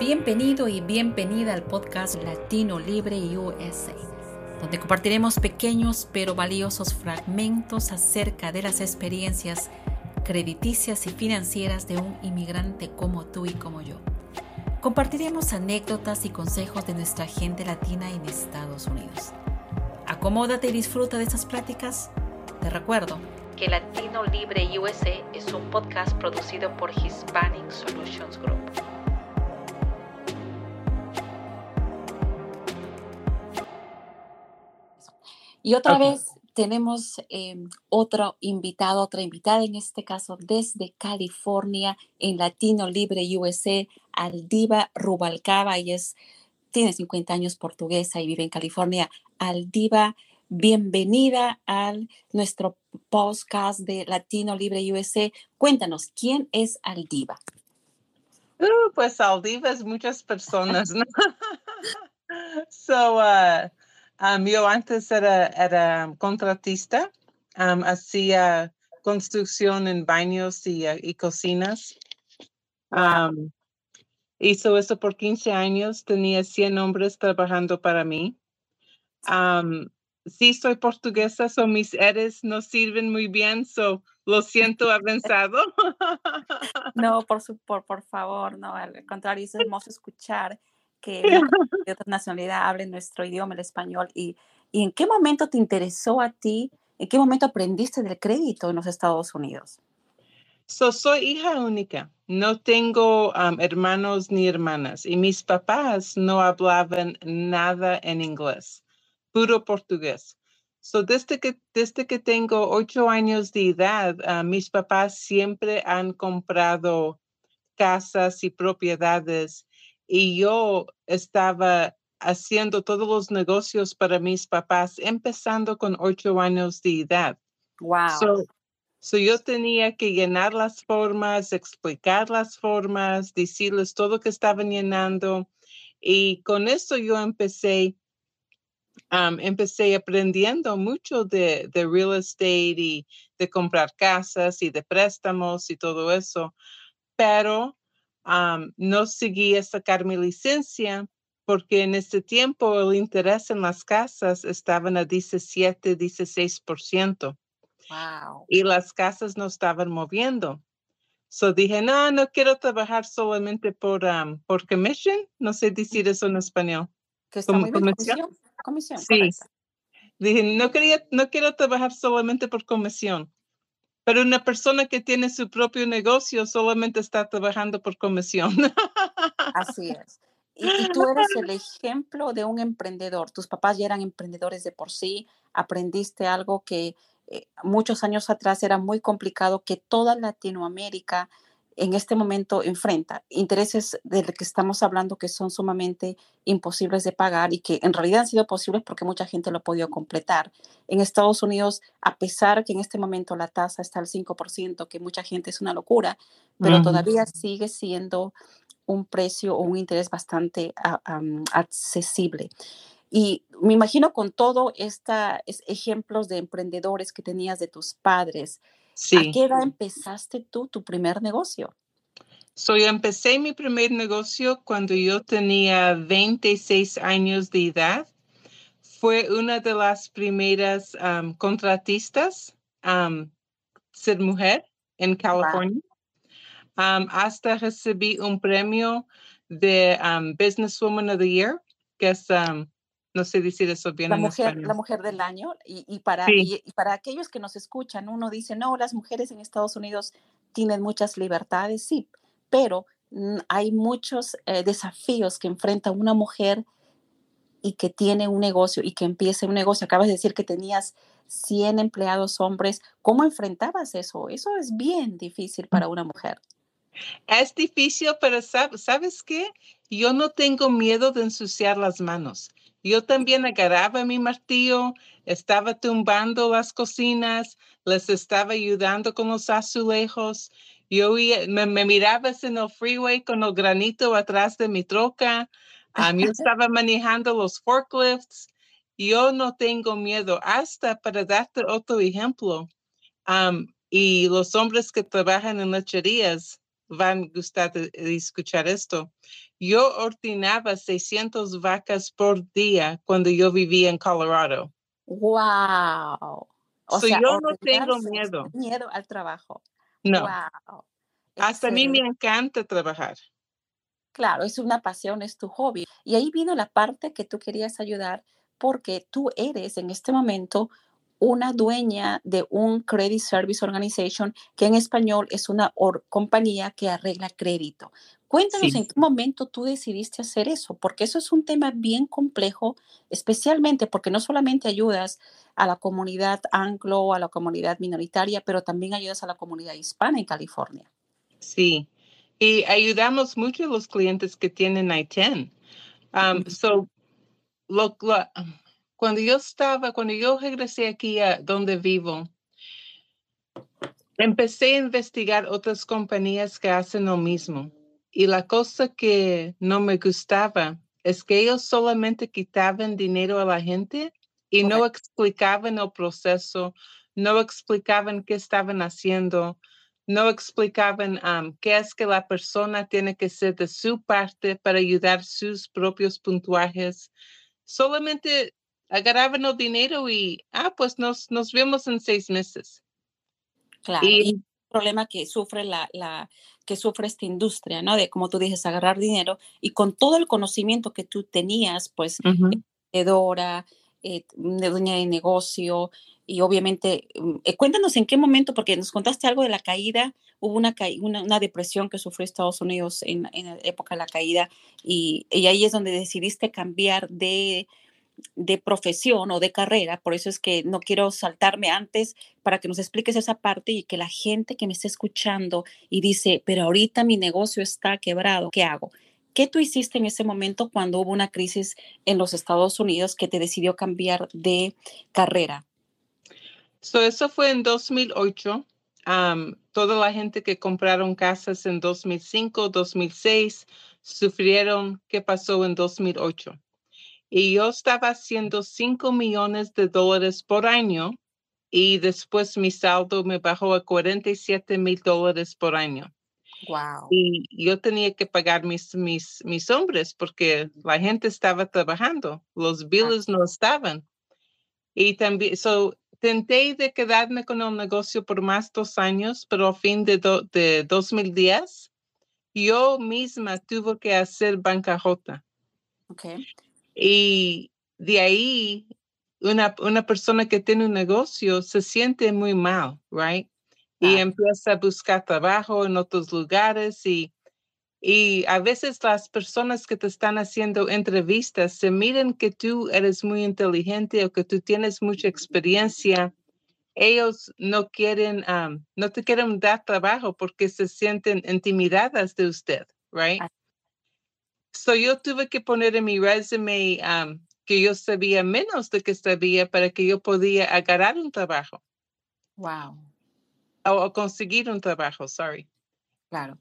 Bienvenido y bienvenida al podcast Latino Libre USA, donde compartiremos pequeños pero valiosos fragmentos acerca de las experiencias crediticias y financieras de un inmigrante como tú y como yo. Compartiremos anécdotas y consejos de nuestra gente latina en Estados Unidos. Acomódate y disfruta de estas prácticas. Te recuerdo que Latino Libre USA es un podcast producido por Hispanic Solutions Group. Y otra vez tenemos em, otro invitado, otra invitada en este caso desde California en Latino Libre USA, Aldiva Rubalcaba. y es, tiene 50 años portuguesa y vive en California. Aldiva, bienvenida a nuestro podcast de Latino Libre USA. Cuéntanos, ¿quién es Aldiva? Uh, pues Aldiva es muchas personas, ¿no? so, uh, Um, yo antes era, era contratista, um, hacía construcción en baños y, y cocinas. Um, hizo eso por 15 años, tenía 100 hombres trabajando para mí. sí, soy portuguesa, so mis eres no sirven muy bien, so lo siento avanzado. no, por, su, por, por favor, no, al contrario, es hermoso escuchar que de otra nacionalidad hable nuestro idioma, el español, y, y en qué momento te interesó a ti, en qué momento aprendiste del crédito en los Estados Unidos. soy hija única, no tengo hermanos ni hermanas y mis papás no hablaban nada en inglés, puro portugués. So, desde, que, desde que tengo ocho años de edad, ah, mis papás siempre han comprado casas y propiedades y yo estaba haciendo todos los negocios para mis papás, empezando con ocho años de edad. Wow. So, yo tenía que llenar las formas, explicar las formas, decirles todo lo que estaban llenando. Y con eso yo empecé, empecé aprendiendo mucho de, de real estate y de comprar casas y de préstamos y todo eso. Pero no seguí sacar mi licencia porque en ese tiempo el interés en las casas estaban a 17, 16%. Wow. Y las casas no estaban moviendo. So dije, no, no quiero trabajar solamente por, por comisión. No sé decir eso en español. ¿Que está muy comisión? Comisión. Sí. Dije, no, quería, no quiero trabajar solamente por comisión. Pero una persona que tiene su propio negocio solamente está trabajando por comisión. Así es. Y, tú eres el ejemplo de un emprendedor. Tus papás ya eran emprendedores de por sí. Aprendiste algo que eh, muchos años atrás era muy complicado, que toda Latinoamérica en este momento enfrenta intereses de los que estamos hablando que son sumamente imposibles de pagar y que en realidad han sido posibles porque mucha gente lo ha podido completar. En Estados Unidos, a pesar que en este momento la tasa está al 5%, que mucha gente es una locura, pero todavía sigue siendo un precio o un interés bastante accesible. Y me imagino con todo estos ejemplos de emprendedores que tenías de tus padres, ¿A qué edad empezaste tú tu primer negocio? So, yo empecé mi primer negocio cuando yo tenía 26 años de edad. Fue una de las primeras contratistas ser mujer en California. hasta recibí un premio de Businesswoman of the Year, que es no sé decir eso bien la mujer, La mujer del año. Y, para, y, para aquellos que nos escuchan, uno dice, no, las mujeres en Estados Unidos tienen muchas libertades, sí, pero hay muchos eh, desafíos que enfrenta una mujer y que tiene un negocio y que empiece un negocio. Acabas de decir que tenías 100 empleados hombres. ¿Cómo enfrentabas eso? Eso es bien difícil mm. para una mujer. Es difícil, pero ¿sabes qué? Yo no tengo miedo de ensuciar las manos. Yo también agarraba mi martillo, estaba tumbando las cocinas, les estaba ayudando con los azulejos. Yo me, me mirabas en el freeway con el granito atrás de mi troca. A mí estaba manejando los forklifts. Yo no tengo miedo. Hasta para darte otro ejemplo, y los hombres que trabajan en lecherías, van a gustar escuchar esto. Yo ordenaba 600 vacas por día cuando yo vivía en Colorado. Wow. O So, sea, yo no tengo miedo. miedo al trabajo. No, Wow. hasta a mí me Excelente. encanta trabajar. Claro, es una pasión, es tu hobby. Y ahí vino la parte que tú querías ayudar porque tú eres en este momento una dueña de un Credit Service Organization, que en español es una or- compañía que arregla crédito. Cuéntanos Sí. en qué momento tú decidiste hacer eso, porque eso es un tema bien complejo, especialmente porque no solamente ayudas a la comunidad anglo, a la comunidad minoritaria, pero también ayudas a la comunidad hispana en California. Sí, y ayudamos mucho a los clientes que tienen I-10. Um, so, lo, lo- cuando yo estaba, cuando yo regresé aquí a donde vivo, empecé a investigar otras compañías que hacen lo mismo. Y la cosa que no me gustaba es que ellos solamente quitaban dinero a la gente y no explicaban el proceso, no explicaban qué estaban haciendo, no explicaban um, qué es que la persona tiene que hacer de su parte para ayudar sus propios puntuajes. Solamente agarraban el dinero y, ah, pues nos, nos vemos en seis meses. Claro, y Y el problema que sufre la, la que sufre esta industria, ¿no? De como tú dices, agarrar dinero y con todo el conocimiento que tú tenías, pues, Ujú. emprendedora, eh, de dueña de negocio y obviamente, mm, eh, cuéntanos en qué momento, porque nos contaste algo de la caída, hubo una, caí- una, una depresión que sufrió Estados Unidos en, en la época de la caída y, y ahí es donde decidiste cambiar de, de profesión o de carrera, por eso es que no quiero saltarme antes para que nos expliques esa parte y que la gente que me esté escuchando y dice, pero ahorita mi negocio está quebrado, ¿qué hago? ¿Qué tú hiciste en ese momento cuando hubo una crisis en los Estados Unidos que te decidió cambiar de carrera? So, eso fue en 2008. Am, toda la gente que compraron casas en 2005, 2006, sufrieron qué pasó en 2008. Y yo estaba haciendo 5 millones de dólares por año y después mi saldo me bajó a 47 mil dólares por año. Wow. Y yo tenía que pagar mis, mis, mis hombres porque la gente estaba trabajando, los bills no estaban. Y también, so, tenté de quedarme con el negocio por más dos años, pero a fin de, do- de 2010, yo misma tuve que hacer bancarrota. Ok. Y de ahí, una, una persona que tiene un negocio se siente muy mal, right? Y empieza a buscar trabajo en otros lugares y, y a veces las personas que te están haciendo entrevistas se miran que tú eres muy inteligente o que tú tienes mucha experiencia. Ellos no quieren, um, no te quieren dar trabajo porque se sienten intimidadas de usted, right? So yo tuve que poner en mi resume um, que yo sabía menos de que sabía para que yo podía agarrar un trabajo Wow. o, o conseguir un trabajo, sorry. Claro.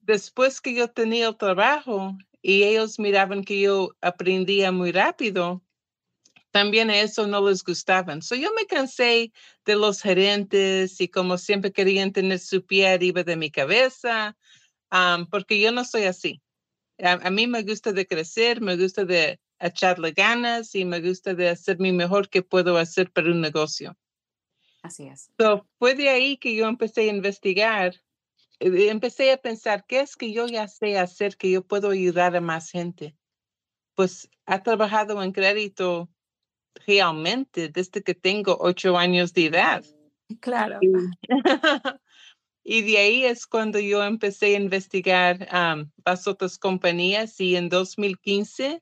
Después que yo tenía el trabajo y ellos miraban que yo aprendía muy rápido, también a eso no les gustaban. So yo me cansé de los gerentes y como siempre querían tener su pie arriba de mi cabeza, porque yo no soy así. A, a mí me gusta de crecer, me gusta de echarle ganas y me gusta de hacer mi mejor que puedo hacer para un negocio. Así es. So, fue de ahí que yo empecé a investigar, eh, empecé a pensar, ¿qué es que yo ya sé hacer que yo puedo ayudar a más gente? Pues ha trabajado en crédito realmente desde que tengo ocho años de edad. Claro. Y, y de ahí es cuando yo empecé a investigar am, las otras compañías y en 2015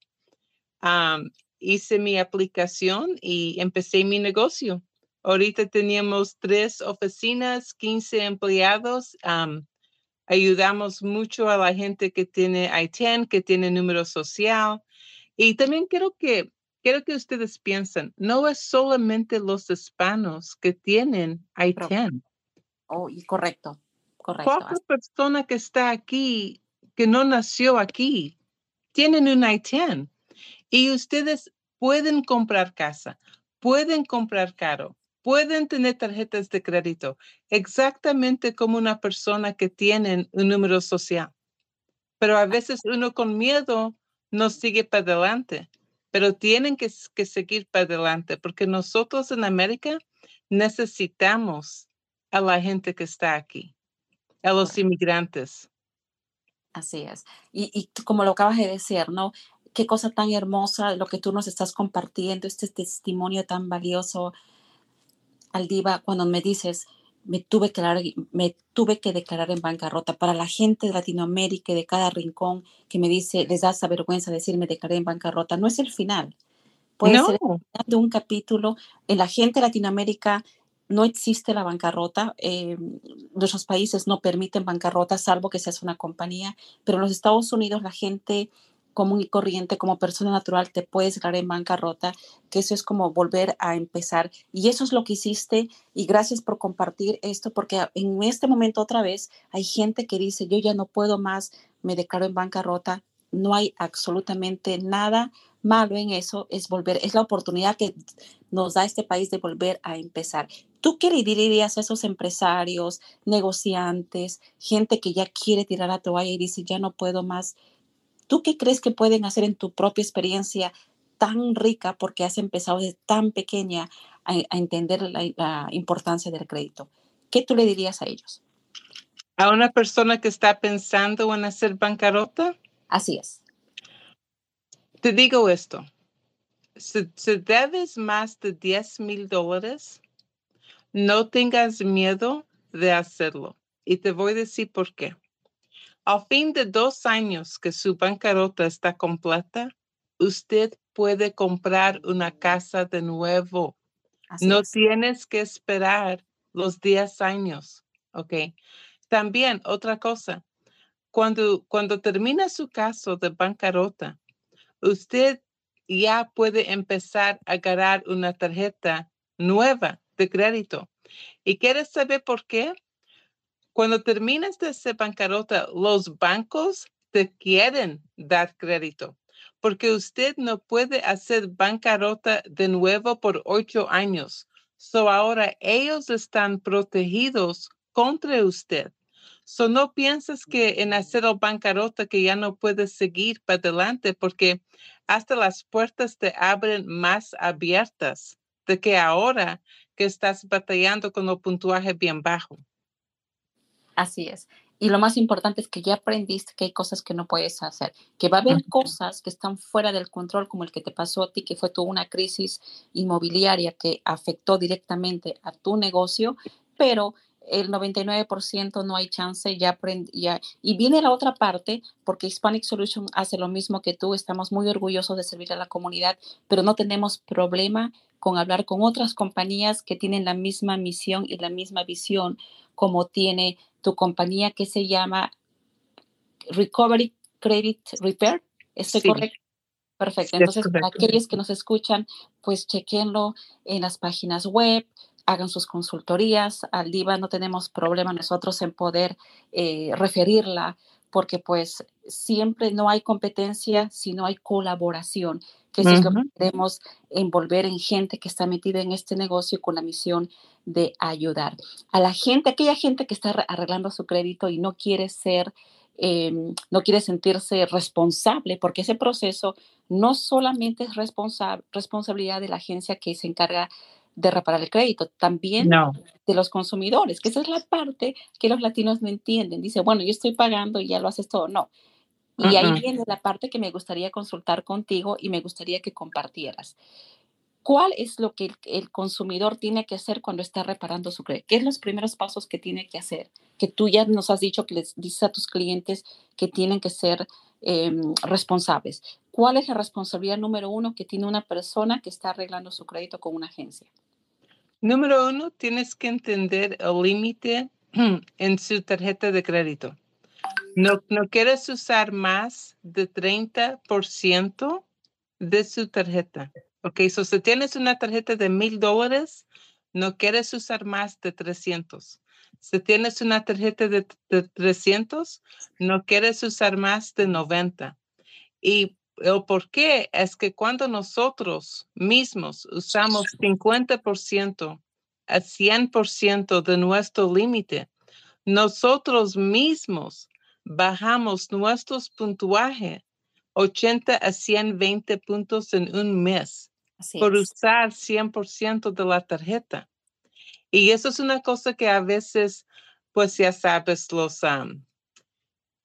am, hice mi aplicación y empecé mi negocio. Ahorita teníamos tres oficinas, 15 empleados. am, ayudamos mucho a la gente que tiene ITIN, que tiene número social. Y también quiero que, quiero que ustedes piensen, no es solamente los hispanos que tienen ITIN. Oh, y correcto. Correcto. Cualquier persona que está aquí, que no nació aquí, tienen un ITIN. Y ustedes pueden comprar casa, pueden comprar carro, pueden tener tarjetas de crédito exactamente como una persona que tiene un número social. Pero a veces uno con miedo no sigue para adelante, pero tienen que, que seguir para adelante porque nosotros en América necesitamos a la gente que está aquí, a los inmigrantes. Así es. Y, y como lo acabas de decir, ¿no? Qué cosa tan hermosa lo que tú nos estás compartiendo, este testimonio tan valioso, Aldiva, cuando me dices, me tuve, que declarar, me tuve que declarar en bancarrota. Para la gente de Latinoamérica y de cada rincón que me dice, les da esa vergüenza decirme declaré en bancarrota, no es el final. Puede ser el final de un capítulo. En la gente de Latinoamérica no existe la bancarrota. Eh, nuestros países no permiten bancarrota, salvo que seas una compañía, pero en los Estados Unidos la gente común y corriente, como persona natural, te puedes declarar en bancarrota, que eso es como volver a empezar. Y eso es lo que hiciste y gracias por compartir esto, porque en este momento otra vez hay gente que dice, yo ya no puedo más, me declaro en bancarrota. No hay absolutamente nada malo en eso, es volver, es la oportunidad que nos da este país de volver a empezar. ¿Tú qué le dirías a esos empresarios, negociantes, gente que ya quiere tirar la toalla y dice, ya no puedo más? ¿Tú qué crees que pueden hacer en tu propia experiencia tan rica porque has empezado desde tan pequeña a, entender la, importancia del crédito? ¿Qué tú le dirías a ellos? A una persona que está pensando en hacer bancarrota. Así es. Te digo esto. Si, si debes más de 10 mil dólares, no tengas miedo de hacerlo. Y te voy a decir por qué. Al fin de dos años que su bancarrota está completa, usted puede comprar una casa de nuevo. no tienes que esperar los 10 años, ¿ok? También otra cosa, cuando, cuando termina su caso de bancarrota, usted ya puede empezar a ganar una tarjeta nueva de crédito. ¿Y quieres saber por qué? Cuando terminas de ser bancarrota, los bancos te quieren dar crédito porque usted no puede hacer bancarrota de nuevo por ocho años. So ahora ellos están protegidos contra usted. So no piensas que en hacer bancarrota que ya no puedes seguir para adelante porque hasta las puertas te abren más abiertas de que ahora que estás batallando con un puntuaje bien bajo. Así es. Y lo más importante es que ya aprendiste que hay cosas que no puedes hacer, que va a haber cosas que están fuera del control, como el que te pasó a ti, que fue toda una crisis inmobiliaria que afectó directamente a tu negocio, pero el 99% no hay chance, ya, ya Y viene la otra parte, porque Hispanic Solution hace lo mismo que tú, estamos muy orgullosos de servir a la comunidad, pero no tenemos problema con hablar con otras compañías que tienen la misma misión y la misma visión como tiene tu compañía que se llama Recovery Credit Repair. ¿Estoy correcto? Perfecto. Entonces, para aquellos que nos escuchan, pues chequenlo en las páginas web, hagan sus consultorías. Al DIVA no tenemos problema nosotros en poder eh, referirla porque pues siempre no hay competencia si no hay colaboración, que eso es lo que queremos envolver en gente que está metida en este negocio con la misión de ayudar a la gente, aquella gente que está arreglando su crédito y no quiere ser, em, no quiere sentirse responsable, porque ese proceso no solamente es responsabilidad de la agencia que se encarga de reparar el crédito, también de los consumidores, que esa es la parte que los latinos no entienden. Dice, bueno, yo estoy pagando y ya lo haces todo. No. Y ahí viene la parte que me gustaría consultar contigo y me gustaría que compartieras. ¿Cuál es lo que el, consumidor tiene que hacer cuando está reparando su crédito? ¿Qué es los primeros pasos que tiene que hacer? Que tú ya nos has dicho que les dices a tus clientes que tienen que ser em, responsables. ¿Cuál es la responsabilidad número uno que tiene una persona que está arreglando su crédito con una agencia? Número uno, tienes que entender el límite en su tarjeta de crédito. No, no quieres usar más de 30% de su tarjeta. Ok, so si tienes una tarjeta de mil dólares, no quieres usar más de 300. Si tienes una tarjeta de, 300, no quieres usar más de 90. Y el por qué es que cuando nosotros mismos usamos 50% a 100% de nuestro límite, nosotros mismos bajamos nuestros puntuajes 80 a 120 puntos en un mes por usar 100% de la tarjeta. Y eso es una cosa que a veces, pues ya sabes, los,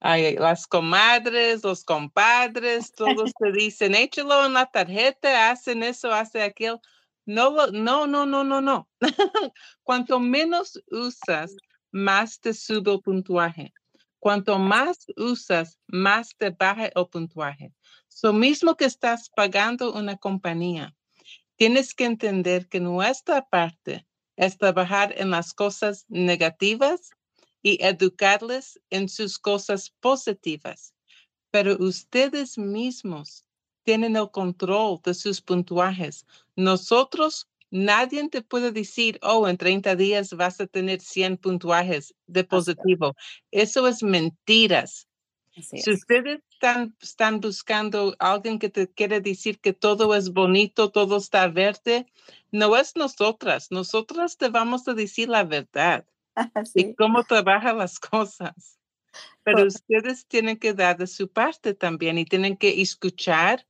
las comadres, los compadres, todos te dicen, échalo en la tarjeta, hacen eso, hacen aquello. No, no, no, no, no, no. Cuanto menos usas, más te sube el puntuaje. Cuanto más usas, más te baja el puntuaje. Lo mismo que estás pagando una compañía, tienes que entender que nuestra parte es trabajar en las cosas negativas y educarles en sus cosas positivas. Pero ustedes mismos tienen el control de sus puntuajes. Nosotros, nadie te puede decir, oh, en 30 días vas a tener 100 puntuajes de positivo. Eso es mentiras. si ustedes están, están buscando alguien que te quiere decir que todo es bonito, todo está verde, no es nosotras. Nosotras te vamos a decir la verdad y cómo trabajan las cosas. Pero ustedes tienen que dar de su parte también y tienen que escuchar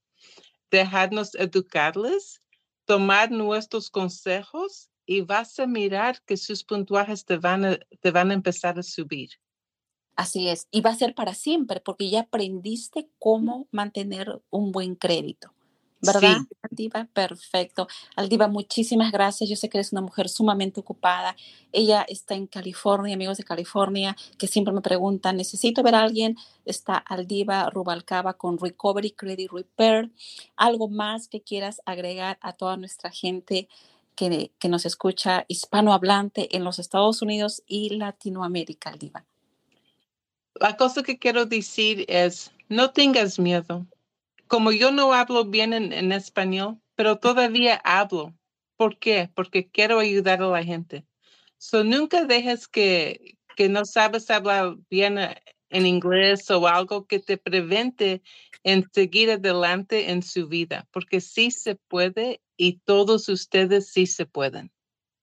dejarnos educarles, tomar nuestros consejos y vas a mirar que sus puntuajes te van a, te van a empezar a subir. Así es, y va a ser para siempre porque ya aprendiste cómo mantener un buen crédito. ¿Verdad, Aldiva? Perfecto. Aldiva, muchísimas gracias. Yo sé que eres una mujer sumamente ocupada. Ella está en California, amigos de California, que siempre me preguntan, necesito ver a alguien. Está Aldiva Rubalcaba con Recovery Credit Repair. ¿Algo más que quieras agregar a toda nuestra gente que, que nos escucha hispanohablante en los Estados Unidos y Latinoamérica, Aldiva? La cosa que quiero decir es, no tengas miedo como yo no hablo bien en, español, pero todavía hablo. ¿Por qué? Porque quiero ayudar a la gente. So, nunca dejes que, que no sabes hablar bien eh, en inglés o algo que te prevente en seguir adelante en su vida, porque sí se puede y todos ustedes sí se pueden.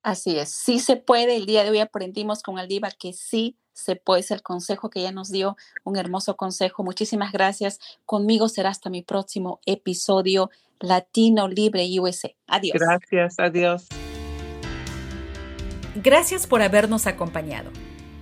Así es, sí se puede. El día de hoy aprendimos con Aldiva que sí se puede, es el consejo que ella nos dio, un hermoso consejo. Muchísimas gracias. Conmigo será hasta mi próximo episodio Latino Libre USA. Adiós. Gracias, adiós. Gracias por habernos acompañado.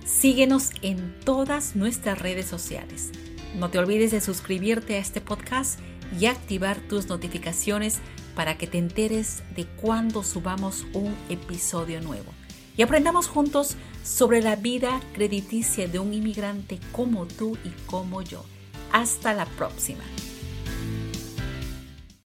Síguenos en todas nuestras redes sociales. No te olvides de suscribirte a este podcast y activar tus notificaciones para que te enteres de cuando subamos un episodio nuevo y aprendamos juntos sobre la vida crediticia de un inmigrante como tú y como yo. Hasta la próxima.